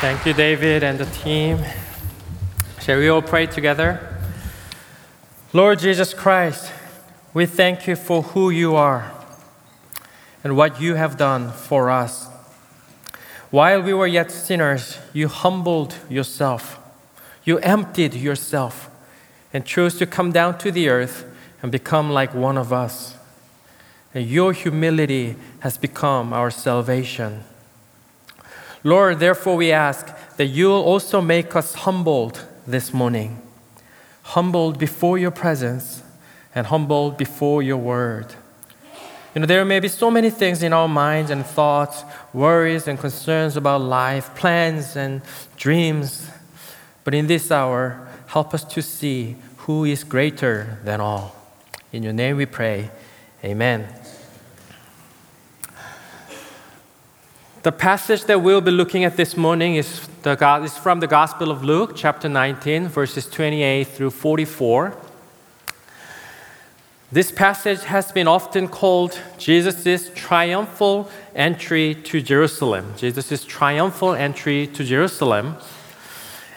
Thank you, David and the team. Shall we all pray together? Lord Jesus Christ, we thank you for who you are and what you have done for us. While we were yet sinners, you humbled yourself, you emptied yourself, and chose to come down to the earth and become like one of us. And your humility has become our salvation. Lord, therefore, we ask that you will also make us humbled this morning, humbled before your presence and humbled before your word. You know, there may be so many things in our minds and thoughts, worries and concerns about life, plans and dreams. But in this hour, help us to see who is greater than all. In your name we pray. Amen. The passage that we'll be looking at this morning is, the, is from the Gospel of Luke, chapter 19, verses 28 through 44. This passage has been often called Jesus' triumphal entry to Jerusalem. Jesus' triumphal entry to Jerusalem,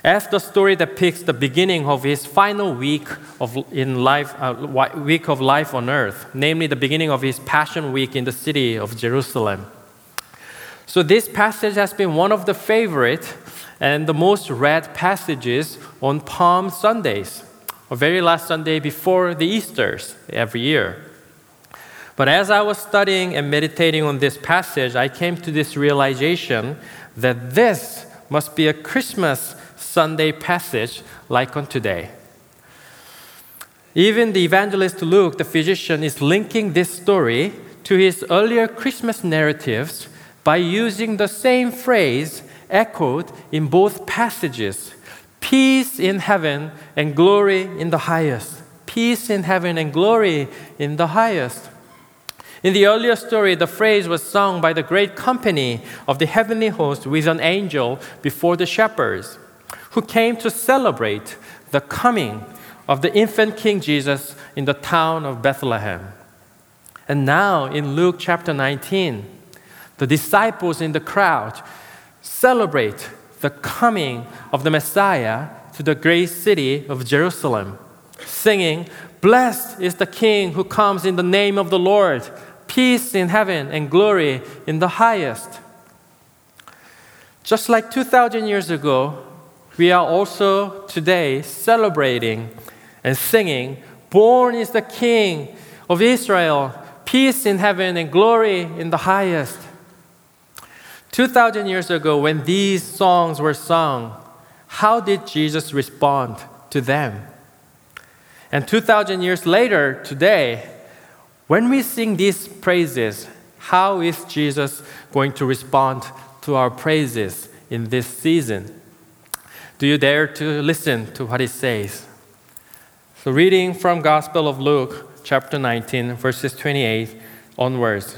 as the story depicts the beginning of his final week of in life, uh, week of life on earth, namely the beginning of his Passion Week in the city of Jerusalem. So, this passage has been one of the favorite and the most read passages on Palm Sundays, or very last Sunday before the Easters every year. But as I was studying and meditating on this passage, I came to this realization that this must be a Christmas Sunday passage like on today. Even the evangelist Luke, the physician, is linking this story to his earlier Christmas narratives by using the same phrase echoed in both passages peace in heaven and glory in the highest. Peace in heaven and glory in the highest. In the earlier story, the phrase was sung by the great company of the heavenly host with an angel before the shepherds, who came to celebrate the coming of the infant King Jesus in the town of Bethlehem. And now in Luke chapter 19, the disciples in the crowd celebrate the coming of the Messiah to the great city of Jerusalem, singing, Blessed is the King who comes in the name of the Lord, peace in heaven and glory in the highest. Just like 2,000 years ago, we are also today celebrating and singing, Born is the King of Israel, peace in heaven and glory in the highest. 2,000 years ago, when these songs were sung, how did Jesus respond to them? And 2,000 years later, today, when we sing these praises, how is Jesus going to respond to our praises in this season? Do you dare to listen to what he says? So, reading from Gospel of Luke, chapter 19, verses 28 onwards.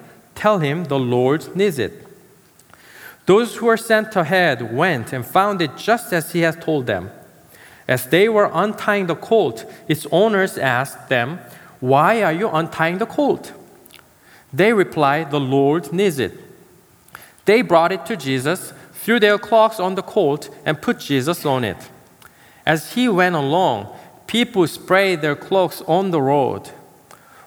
Tell him the Lord needs it. Those who were sent ahead went and found it just as he had told them. As they were untying the colt, its owners asked them, Why are you untying the colt? They replied, The Lord needs it. They brought it to Jesus, threw their cloaks on the colt, and put Jesus on it. As he went along, people sprayed their cloaks on the road.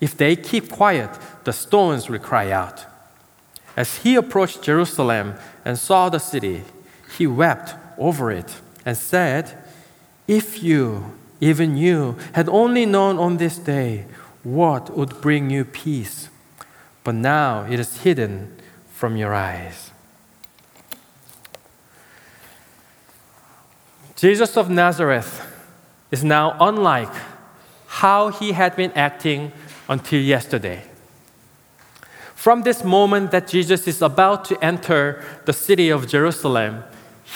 if they keep quiet, the stones will cry out. As he approached Jerusalem and saw the city, he wept over it and said, If you, even you, had only known on this day what would bring you peace, but now it is hidden from your eyes. Jesus of Nazareth is now unlike how he had been acting until yesterday. From this moment that Jesus is about to enter the city of Jerusalem,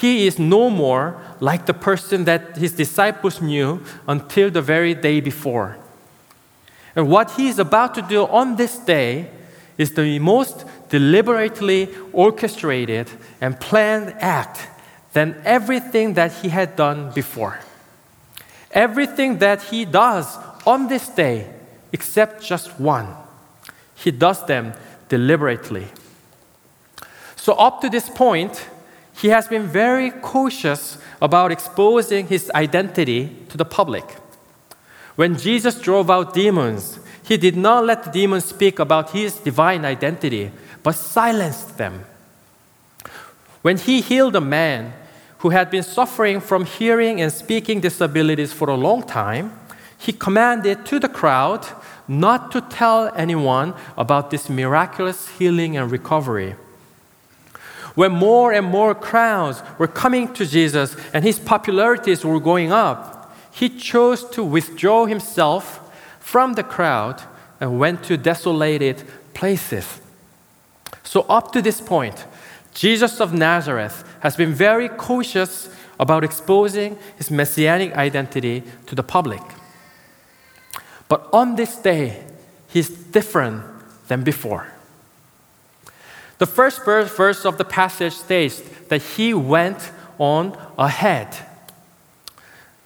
he is no more like the person that his disciples knew until the very day before. And what he is about to do on this day is the most deliberately orchestrated and planned act than everything that he had done before. Everything that he does on this day, except just one, he does them deliberately. So, up to this point, he has been very cautious about exposing his identity to the public. When Jesus drove out demons, he did not let the demons speak about his divine identity, but silenced them. When he healed a man who had been suffering from hearing and speaking disabilities for a long time, he commanded to the crowd not to tell anyone about this miraculous healing and recovery. When more and more crowds were coming to Jesus and his popularities were going up, he chose to withdraw himself from the crowd and went to desolated places. So, up to this point, Jesus of Nazareth has been very cautious about exposing his messianic identity to the public. But on this day, he's different than before. The first verse of the passage states that he went on ahead.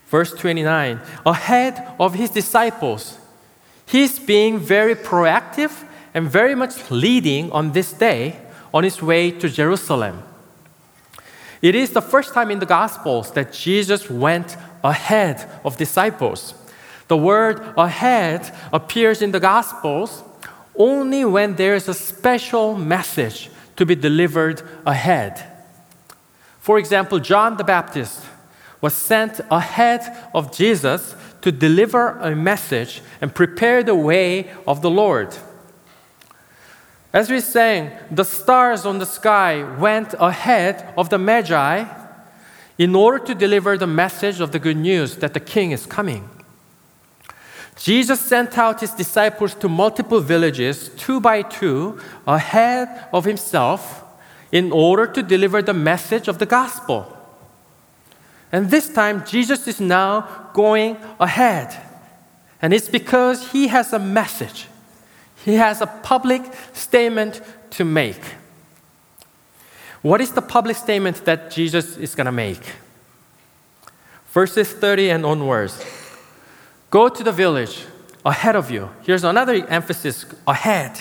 Verse 29 ahead of his disciples. He's being very proactive and very much leading on this day on his way to Jerusalem. It is the first time in the Gospels that Jesus went ahead of disciples. The word ahead appears in the Gospels only when there is a special message to be delivered ahead. For example, John the Baptist was sent ahead of Jesus to deliver a message and prepare the way of the Lord. As we sang, the stars on the sky went ahead of the Magi in order to deliver the message of the good news that the king is coming. Jesus sent out his disciples to multiple villages, two by two, ahead of himself, in order to deliver the message of the gospel. And this time, Jesus is now going ahead. And it's because he has a message, he has a public statement to make. What is the public statement that Jesus is going to make? Verses 30 and onwards. Go to the village ahead of you. Here's another emphasis ahead.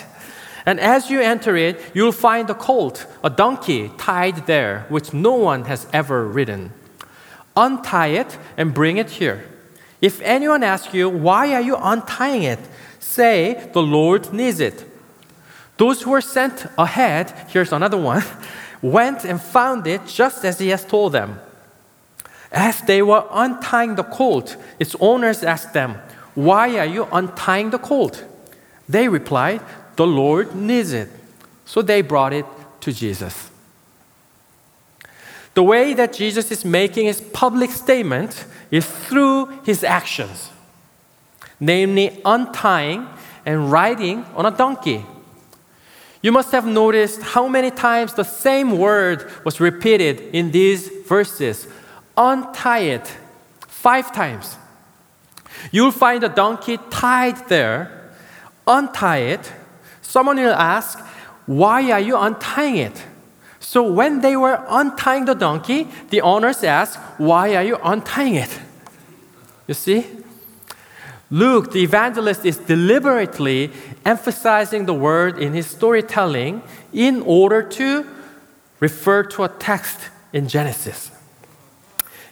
And as you enter it, you'll find a colt, a donkey tied there, which no one has ever ridden. Untie it and bring it here. If anyone asks you, Why are you untying it? say, The Lord needs it. Those who were sent ahead, here's another one, went and found it just as he has told them. As they were untying the colt, its owners asked them, Why are you untying the colt? They replied, The Lord needs it. So they brought it to Jesus. The way that Jesus is making his public statement is through his actions, namely untying and riding on a donkey. You must have noticed how many times the same word was repeated in these verses untie it five times. You'll find a donkey tied there. Untie it. Someone will ask, Why are you untying it? So when they were untying the donkey, the owners asked, Why are you untying it? You see? Luke, the evangelist, is deliberately emphasizing the word in his storytelling in order to refer to a text in Genesis.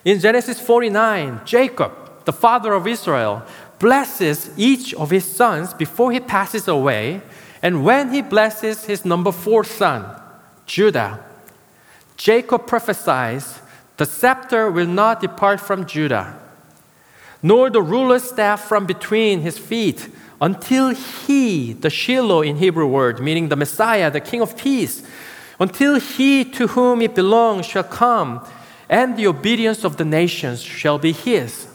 In Genesis 49, Jacob, the father of Israel, blesses each of his sons before he passes away. And when he blesses his number four son, Judah, Jacob prophesies, The scepter will not depart from Judah, nor the ruler's staff from between his feet, until he, the Shiloh in Hebrew word, meaning the Messiah, the King of peace, until he to whom it belongs shall come, and the obedience of the nations shall be his.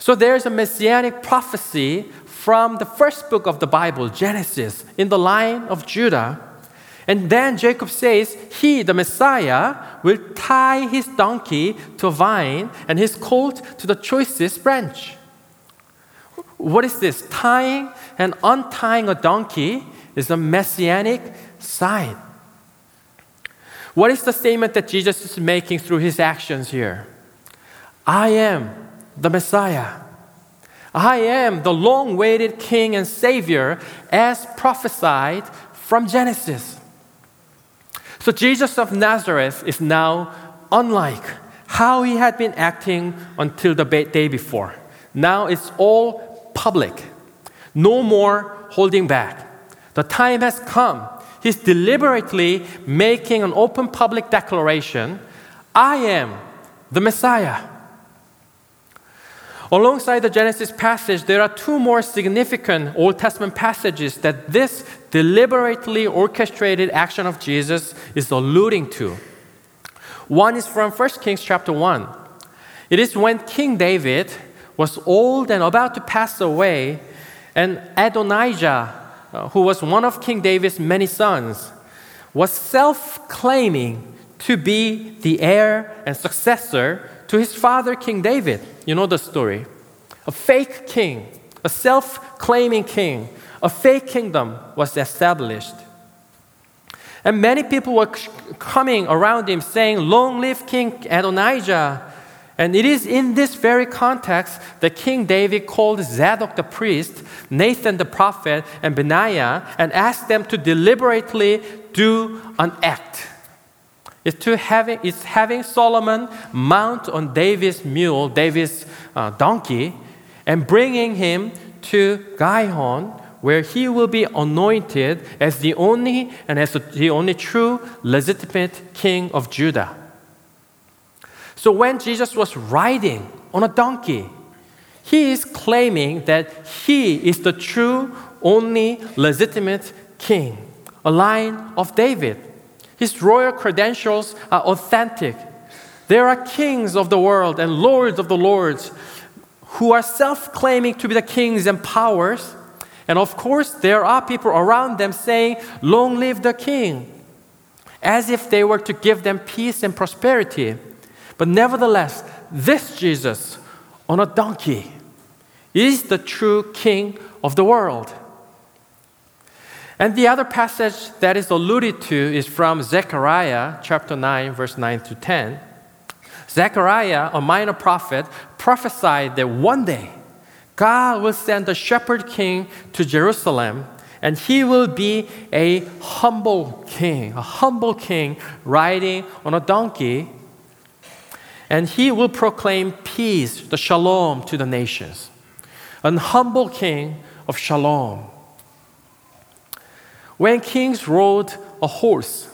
So there's a messianic prophecy from the first book of the Bible, Genesis, in the line of Judah. And then Jacob says, He, the Messiah, will tie his donkey to a vine and his colt to the choicest branch. What is this? Tying and untying a donkey is a messianic sign. What is the statement that Jesus is making through his actions here? I am the Messiah. I am the long awaited King and Savior as prophesied from Genesis. So Jesus of Nazareth is now unlike how he had been acting until the day before. Now it's all public, no more holding back. The time has come. He's deliberately making an open public declaration I am the Messiah. Alongside the Genesis passage, there are two more significant Old Testament passages that this deliberately orchestrated action of Jesus is alluding to. One is from 1 Kings chapter 1. It is when King David was old and about to pass away, and Adonijah, uh, who was one of King David's many sons, was self claiming to be the heir and successor to his father, King David. You know the story. A fake king, a self claiming king, a fake kingdom was established. And many people were coming around him saying, Long live King Adonijah. And it is in this very context that King David called Zadok the priest, Nathan the prophet, and Benaiah and asked them to deliberately do an act is to having, is having Solomon mount on David's mule, David's uh, donkey, and bringing him to Gihon, where he will be anointed as the only and as the only true legitimate king of Judah. So when Jesus was riding on a donkey, he is claiming that he is the true, only legitimate king, a line of David. His royal credentials are authentic. There are kings of the world and lords of the lords who are self claiming to be the kings and powers. And of course, there are people around them saying, Long live the king, as if they were to give them peace and prosperity. But nevertheless, this Jesus on a donkey is the true king of the world. And the other passage that is alluded to is from Zechariah chapter 9, verse 9 to 10. Zechariah, a minor prophet, prophesied that one day God will send a shepherd king to Jerusalem and he will be a humble king, a humble king riding on a donkey. And he will proclaim peace, the shalom to the nations. An humble king of shalom. When kings rode a horse,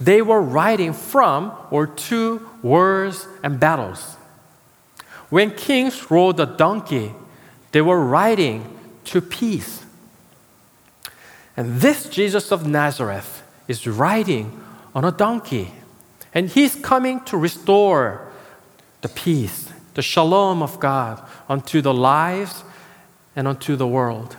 they were riding from or to wars and battles. When kings rode a donkey, they were riding to peace. And this Jesus of Nazareth is riding on a donkey. And he's coming to restore the peace, the shalom of God unto the lives and unto the world.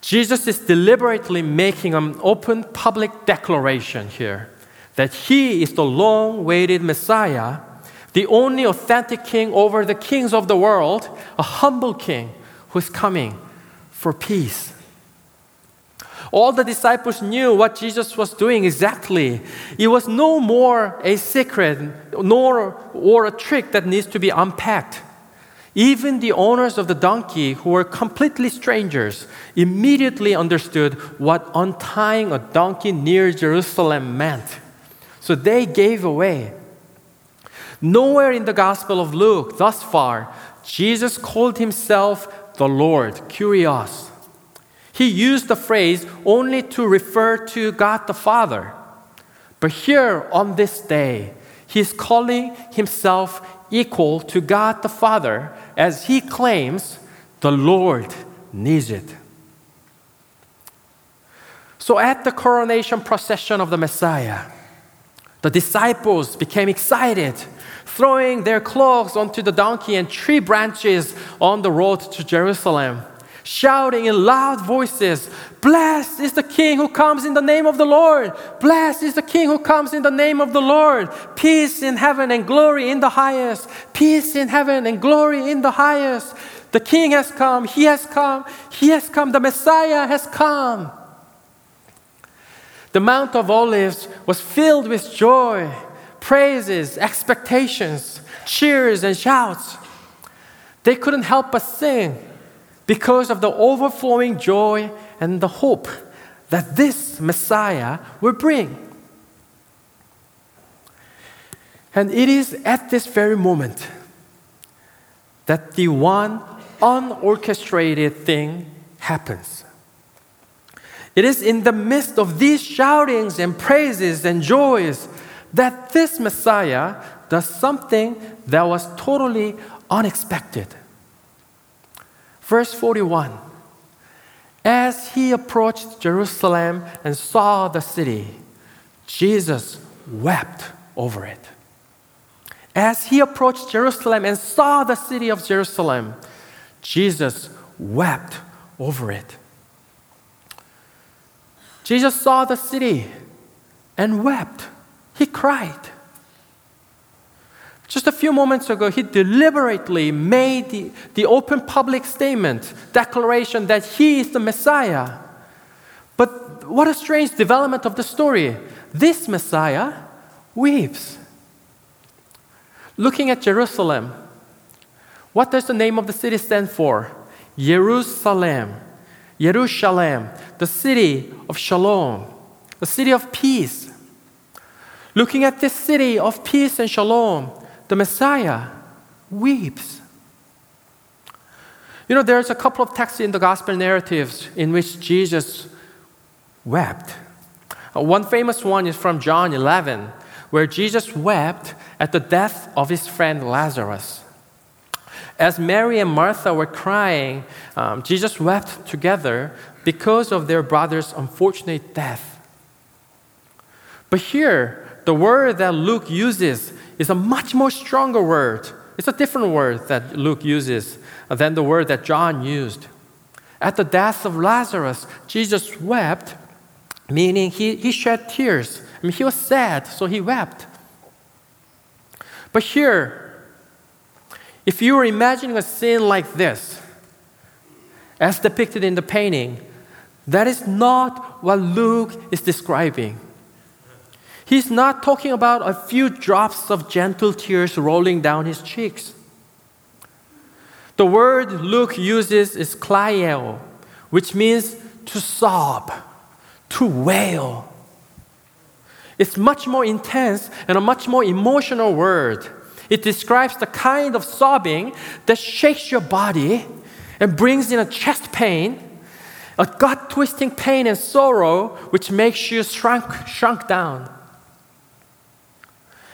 Jesus is deliberately making an open public declaration here that he is the long awaited Messiah, the only authentic king over the kings of the world, a humble king who is coming for peace. All the disciples knew what Jesus was doing exactly. It was no more a secret nor or a trick that needs to be unpacked. Even the owners of the donkey, who were completely strangers, immediately understood what untying a donkey near Jerusalem meant. So they gave away. Nowhere in the Gospel of Luke thus far, Jesus called himself the Lord, Kyrios. He used the phrase only to refer to God the Father. But here on this day, he's calling himself equal to God the Father as he claims the Lord needs it. So at the coronation procession of the Messiah, the disciples became excited, throwing their cloaks onto the donkey and tree branches on the road to Jerusalem, shouting in loud voices, Blessed is the King who comes in the name of the Lord! Blessed is the King who comes in the name of the Lord! Peace in heaven and glory in the highest! Peace in heaven and glory in the highest! The King has come, He has come, He has come, the Messiah has come. The Mount of Olives was filled with joy, praises, expectations, cheers, and shouts. They couldn't help but sing because of the overflowing joy and the hope that this Messiah will bring. And it is at this very moment that the one unorchestrated thing happens. It is in the midst of these shoutings and praises and joys that this Messiah does something that was totally unexpected. Verse 41 As he approached Jerusalem and saw the city, Jesus wept over it. As he approached Jerusalem and saw the city of Jerusalem, Jesus wept over it. Jesus saw the city and wept. He cried. Just a few moments ago, he deliberately made the, the open public statement, declaration that he is the Messiah. But what a strange development of the story. This Messiah weeps. Looking at Jerusalem, what does the name of the city stand for? Jerusalem. Jerusalem, the city of shalom, the city of peace. Looking at this city of peace and shalom, the Messiah weeps. You know, there's a couple of texts in the gospel narratives in which Jesus wept. Uh, one famous one is from John 11, where Jesus wept at the death of his friend Lazarus. As Mary and Martha were crying, um, Jesus wept together because of their brother's unfortunate death. But here, the word that Luke uses is a much more stronger word. It's a different word that Luke uses than the word that John used. At the death of Lazarus, Jesus wept, meaning he, he shed tears. I mean, he was sad, so he wept. But here, if you were imagining a scene like this, as depicted in the painting, that is not what Luke is describing. He's not talking about a few drops of gentle tears rolling down his cheeks. The word Luke uses is klaio, which means to sob, to wail. It's much more intense and a much more emotional word. It describes the kind of sobbing that shakes your body and brings in a chest pain, a gut twisting pain and sorrow, which makes you shrunk, shrunk down.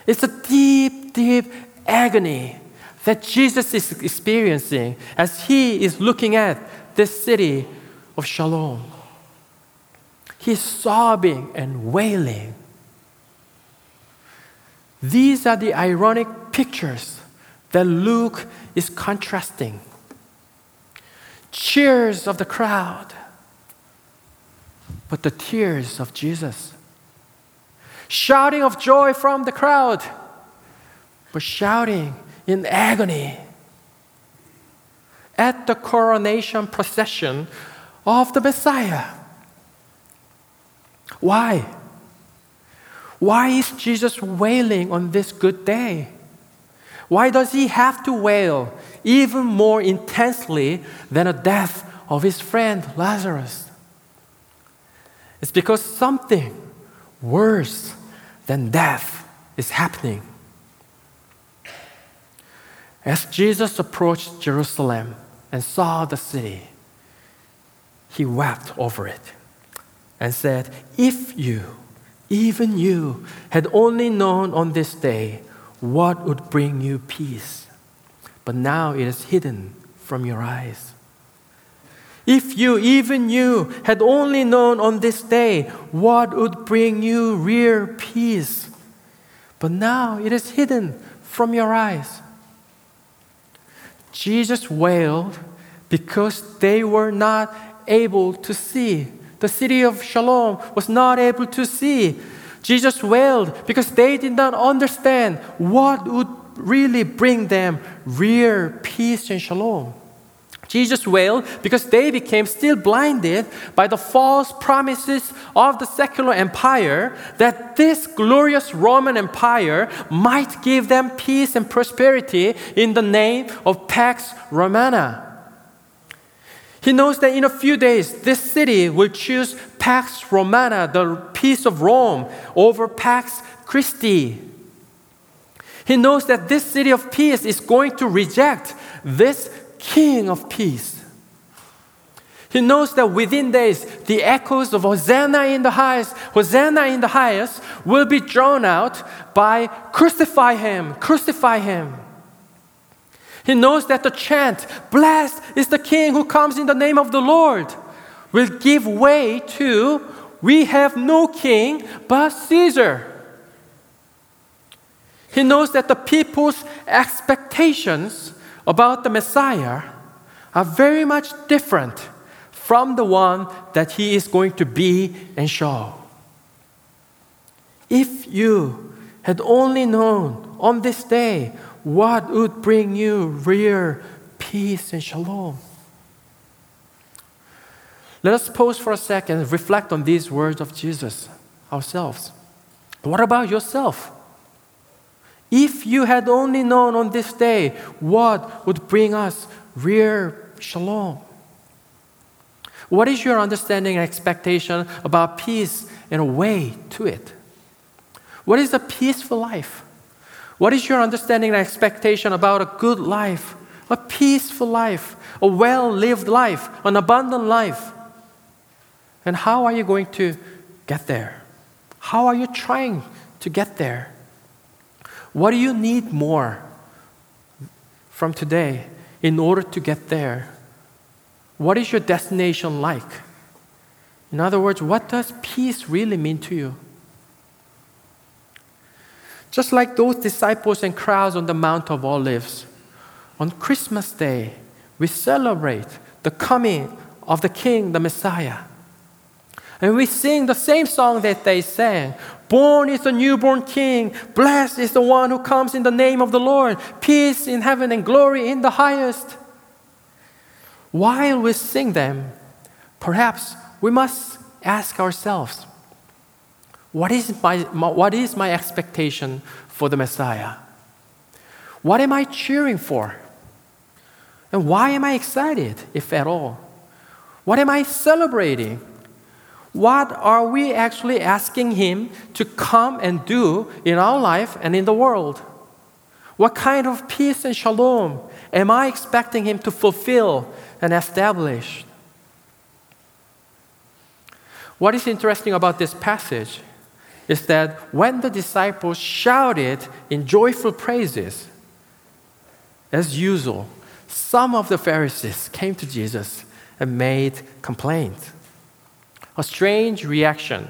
It's a deep, deep agony that Jesus is experiencing as he is looking at this city of Shalom. He's sobbing and wailing. These are the ironic pictures that Luke is contrasting. Cheers of the crowd, but the tears of Jesus. Shouting of joy from the crowd, but shouting in agony. At the coronation procession of the Messiah. Why? Why is Jesus wailing on this good day? Why does he have to wail even more intensely than the death of his friend Lazarus? It's because something worse than death is happening. As Jesus approached Jerusalem and saw the city, he wept over it and said, If you, even you, had only known on this day what would bring you peace, but now it is hidden from your eyes. If you, even you, had only known on this day what would bring you real peace, but now it is hidden from your eyes. Jesus wailed because they were not able to see. The city of Shalom was not able to see. Jesus wailed because they did not understand what would really bring them real peace and shalom. Jesus wailed because they became still blinded by the false promises of the secular empire that this glorious Roman Empire might give them peace and prosperity in the name of Pax Romana. He knows that in a few days, this city will choose Pax Romana, the peace of Rome, over Pax Christi. He knows that this city of peace is going to reject this King of peace. He knows that within days, the echoes of Hosanna in the highest, Hosanna in the highest, will be drawn out by crucify him, crucify him. He knows that the chant, Blessed is the King who comes in the name of the Lord, will give way to, We have no king but Caesar. He knows that the people's expectations about the Messiah are very much different from the one that he is going to be and show. If you had only known on this day what would bring you real peace and shalom. Let us pause for a second and reflect on these words of Jesus ourselves. What about yourself? If you had only known on this day what would bring us real shalom. What is your understanding and expectation about peace and a way to it? What is a peaceful life? What is your understanding and expectation about a good life, a peaceful life, a well lived life, an abundant life? And how are you going to get there? How are you trying to get there? What do you need more from today in order to get there? What is your destination like? In other words, what does peace really mean to you? Just like those disciples and crowds on the Mount of Olives, on Christmas Day, we celebrate the coming of the King, the Messiah. And we sing the same song that they sang Born is the newborn King. Blessed is the one who comes in the name of the Lord. Peace in heaven and glory in the highest. While we sing them, perhaps we must ask ourselves what is my, my, what is my expectation for the Messiah? What am I cheering for? And why am I excited, if at all? What am I celebrating? What are we actually asking Him to come and do in our life and in the world? What kind of peace and shalom am I expecting Him to fulfill and establish? What is interesting about this passage is that when the disciples shouted in joyful praises, as usual, some of the Pharisees came to Jesus and made complaints. A strange reaction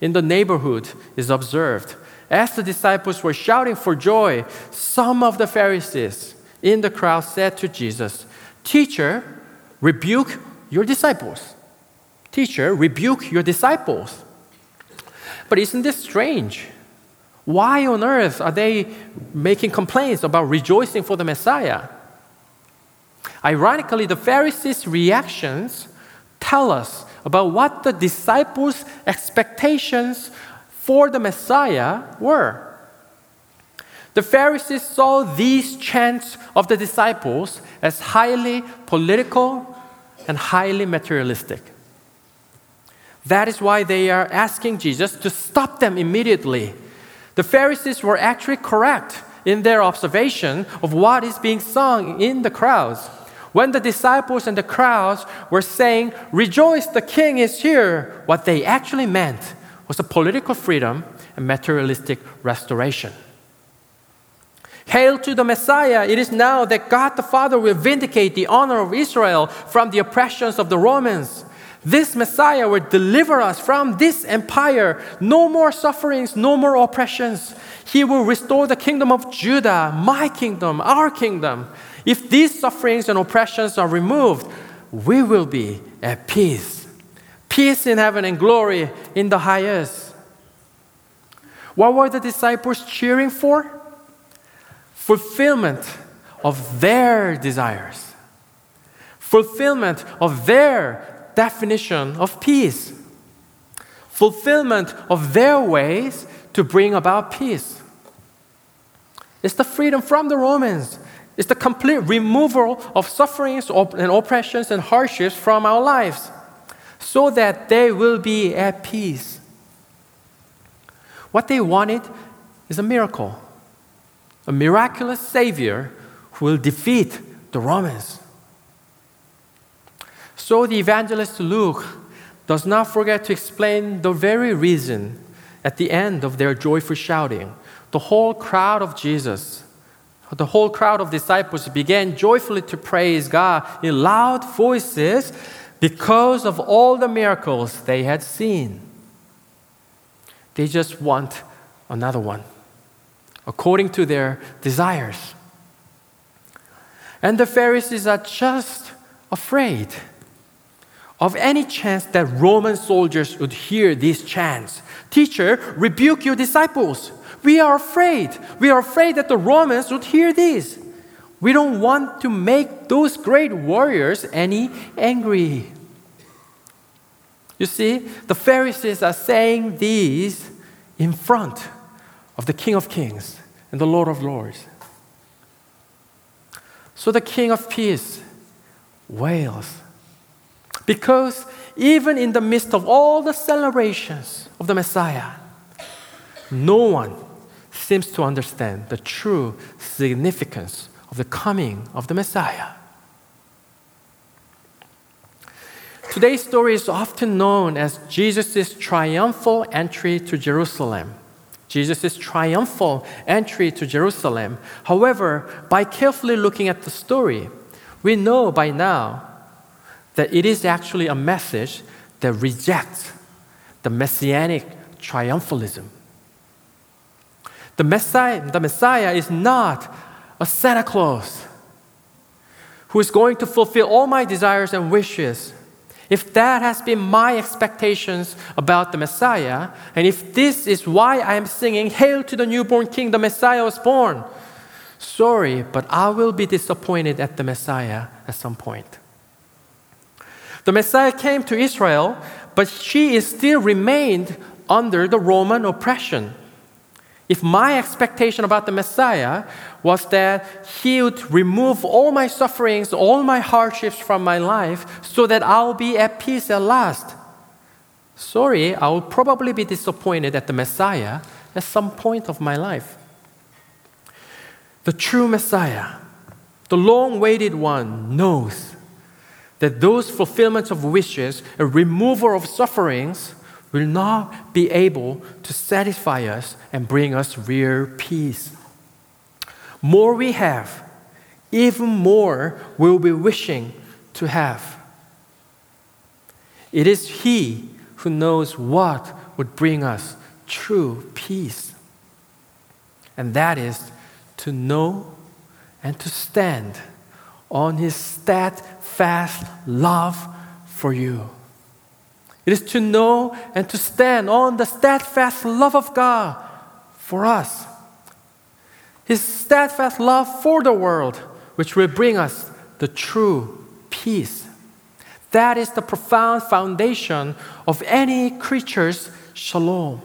in the neighborhood is observed. As the disciples were shouting for joy, some of the Pharisees in the crowd said to Jesus, Teacher, rebuke your disciples. Teacher, rebuke your disciples. But isn't this strange? Why on earth are they making complaints about rejoicing for the Messiah? Ironically, the Pharisees' reactions tell us about what the disciples' expectations for the Messiah were. The Pharisees saw these chants of the disciples as highly political and highly materialistic. That is why they are asking Jesus to stop them immediately. The Pharisees were actually correct in their observation of what is being sung in the crowds. When the disciples and the crowds were saying, Rejoice, the king is here, what they actually meant was a political freedom and materialistic restoration. Hail to the Messiah! It is now that God the Father will vindicate the honor of Israel from the oppressions of the Romans. This Messiah will deliver us from this empire. No more sufferings, no more oppressions. He will restore the kingdom of Judah, my kingdom, our kingdom. If these sufferings and oppressions are removed, we will be at peace. Peace in heaven and glory in the highest. What were the disciples cheering for? Fulfillment of their desires, fulfillment of their definition of peace, fulfillment of their ways to bring about peace. It's the freedom from the Romans. It's the complete removal of sufferings and oppressions and hardships from our lives so that they will be at peace. What they wanted is a miracle, a miraculous Savior who will defeat the Romans. So the evangelist Luke does not forget to explain the very reason at the end of their joyful shouting. The whole crowd of Jesus, the whole crowd of disciples began joyfully to praise God in loud voices because of all the miracles they had seen. They just want another one, according to their desires. And the Pharisees are just afraid of any chance that Roman soldiers would hear these chants. Teacher, rebuke your disciples. We are afraid. We are afraid that the Romans would hear this. We don't want to make those great warriors any angry. You see, the Pharisees are saying these in front of the King of Kings and the Lord of Lords. So the King of Peace wails because even in the midst of all the celebrations of the Messiah, no one seems to understand the true significance of the coming of the Messiah. Today's story is often known as Jesus' triumphal entry to Jerusalem. Jesus' triumphal entry to Jerusalem. However, by carefully looking at the story, we know by now that it is actually a message that rejects the messianic triumphalism. The Messiah, the Messiah is not a Santa Claus who is going to fulfill all my desires and wishes if that has been my expectations about the Messiah, and if this is why I am singing, Hail to the newborn King, the Messiah was born, sorry, but I will be disappointed at the Messiah at some point. The Messiah came to Israel, but she is still remained under the Roman oppression. If my expectation about the Messiah was that he would remove all my sufferings, all my hardships from my life, so that I'll be at peace at last, sorry, I will probably be disappointed at the Messiah at some point of my life. The true Messiah, the long waited one, knows that those fulfillments of wishes, a removal of sufferings, will not be able to satisfy us and bring us real peace. More we have, even more we'll be wishing to have. It is He who knows what would bring us true peace. And that is to know and to stand on His steadfast love for you. It is to know and to stand on the steadfast love of God for us. His steadfast love for the world, which will bring us the true peace. That is the profound foundation of any creature's shalom.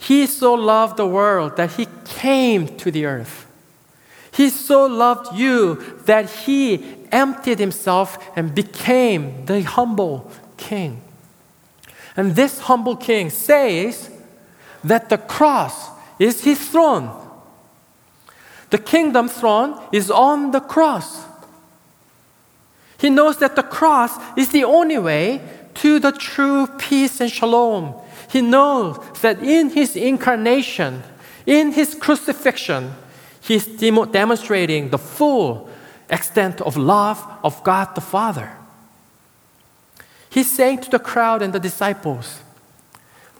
He so loved the world that he came to the earth. He so loved you that he emptied himself and became the humble king. And this humble king says that the cross is his throne. The kingdom throne is on the cross. He knows that the cross is the only way to the true peace and shalom. He knows that in his incarnation, in his crucifixion, he's demonstrating the full extent of love of God the Father. He's saying to the crowd and the disciples,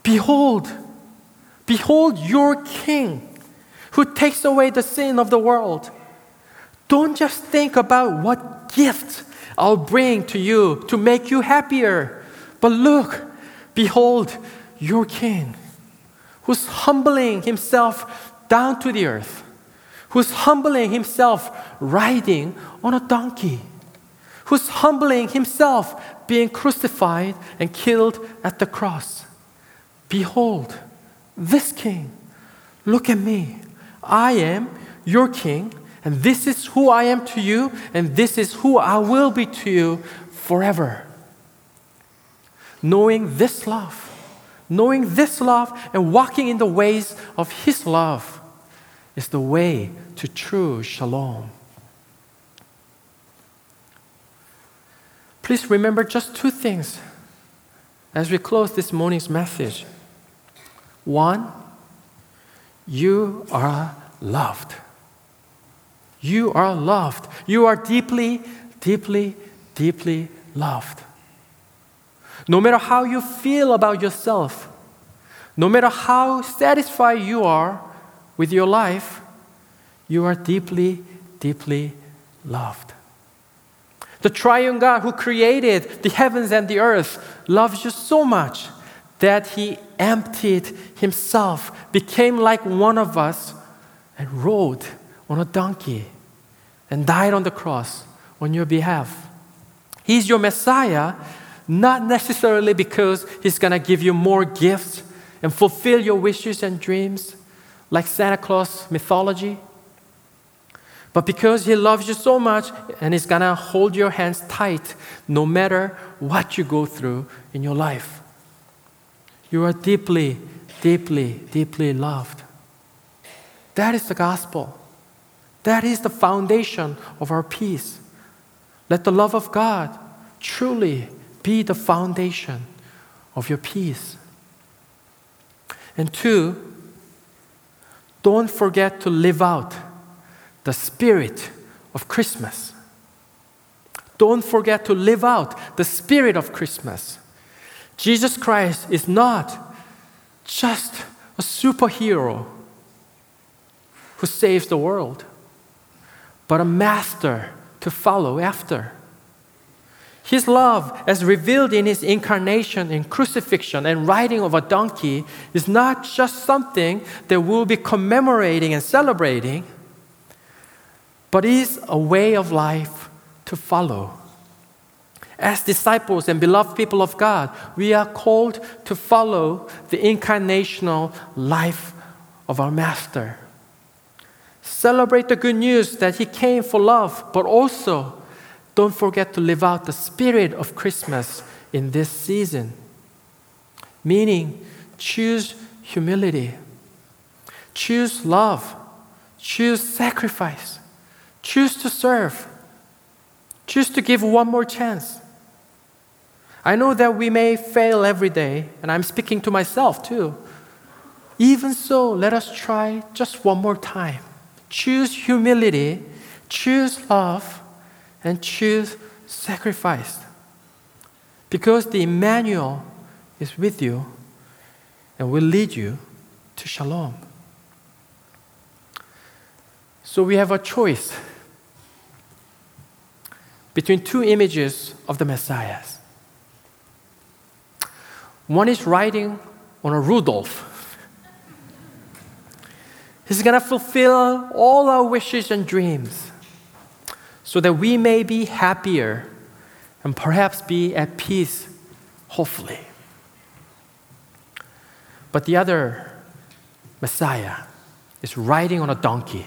Behold, behold your king who takes away the sin of the world. Don't just think about what gift I'll bring to you to make you happier, but look, behold your king who's humbling himself down to the earth, who's humbling himself riding on a donkey, who's humbling himself being crucified and killed at the cross. Behold, this king. Look at me. I am your king, and this is who I am to you, and this is who I will be to you forever. Knowing this love, knowing this love, and walking in the ways of his love is the way to true shalom. Please remember just two things as we close this morning's message. One, you are loved. You are loved. You are deeply, deeply, deeply loved. No matter how you feel about yourself, no matter how satisfied you are with your life, you are deeply, deeply loved. The triune God who created the heavens and the earth loves you so much that he emptied himself, became like one of us, and rode on a donkey and died on the cross on your behalf. He's your Messiah, not necessarily because he's going to give you more gifts and fulfill your wishes and dreams like Santa Claus mythology, but because he loves you so much and he's to hold your hands tight no matter what you go through in your life. You are deeply, deeply, deeply loved. That is the gospel. That is the foundation of our peace. Let the love of God truly be the foundation of your peace. And two, don't forget to live out the spirit of Christmas. Don't forget to live out the spirit of Christmas. Jesus Christ is not just a superhero who saves the world, but a master to follow after. His love, as revealed in his incarnation in crucifixion and riding of a donkey, is not just something that we'll be commemorating and celebrating, but is a way of life to follow. As disciples and beloved people of God, we are called to follow the incarnational life of our Master. Celebrate the good news that He came for love, but also don't forget to live out the spirit of Christmas in this season. Meaning, choose humility, choose love, choose sacrifice, choose to serve, choose to give one more chance. I know that we may fail every day, and I'm speaking to myself too. Even so, let us try just one more time. Choose humility, choose love, and choose sacrifice. Because the Emmanuel is with you and will lead you to shalom. So we have a choice between two images of the Messiahs. One is riding on a Rudolph. He's going to fulfill all our wishes and dreams so that we may be happier and perhaps be at peace, hopefully. But the other Messiah is riding on a donkey.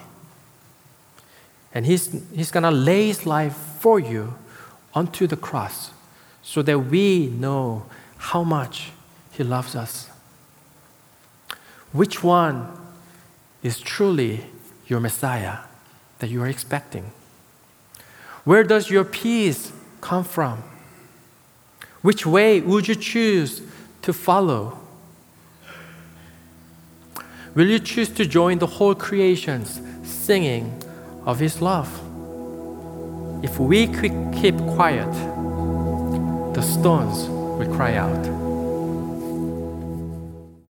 And he's, he's going to lay his life for you onto the cross so that we know how much He loves us. Which one is truly your Messiah that you are expecting? Where does your peace come from? Which way would you choose to follow? Will you choose to join the whole creation's singing of His love? If we keep quiet, the stones will cry out.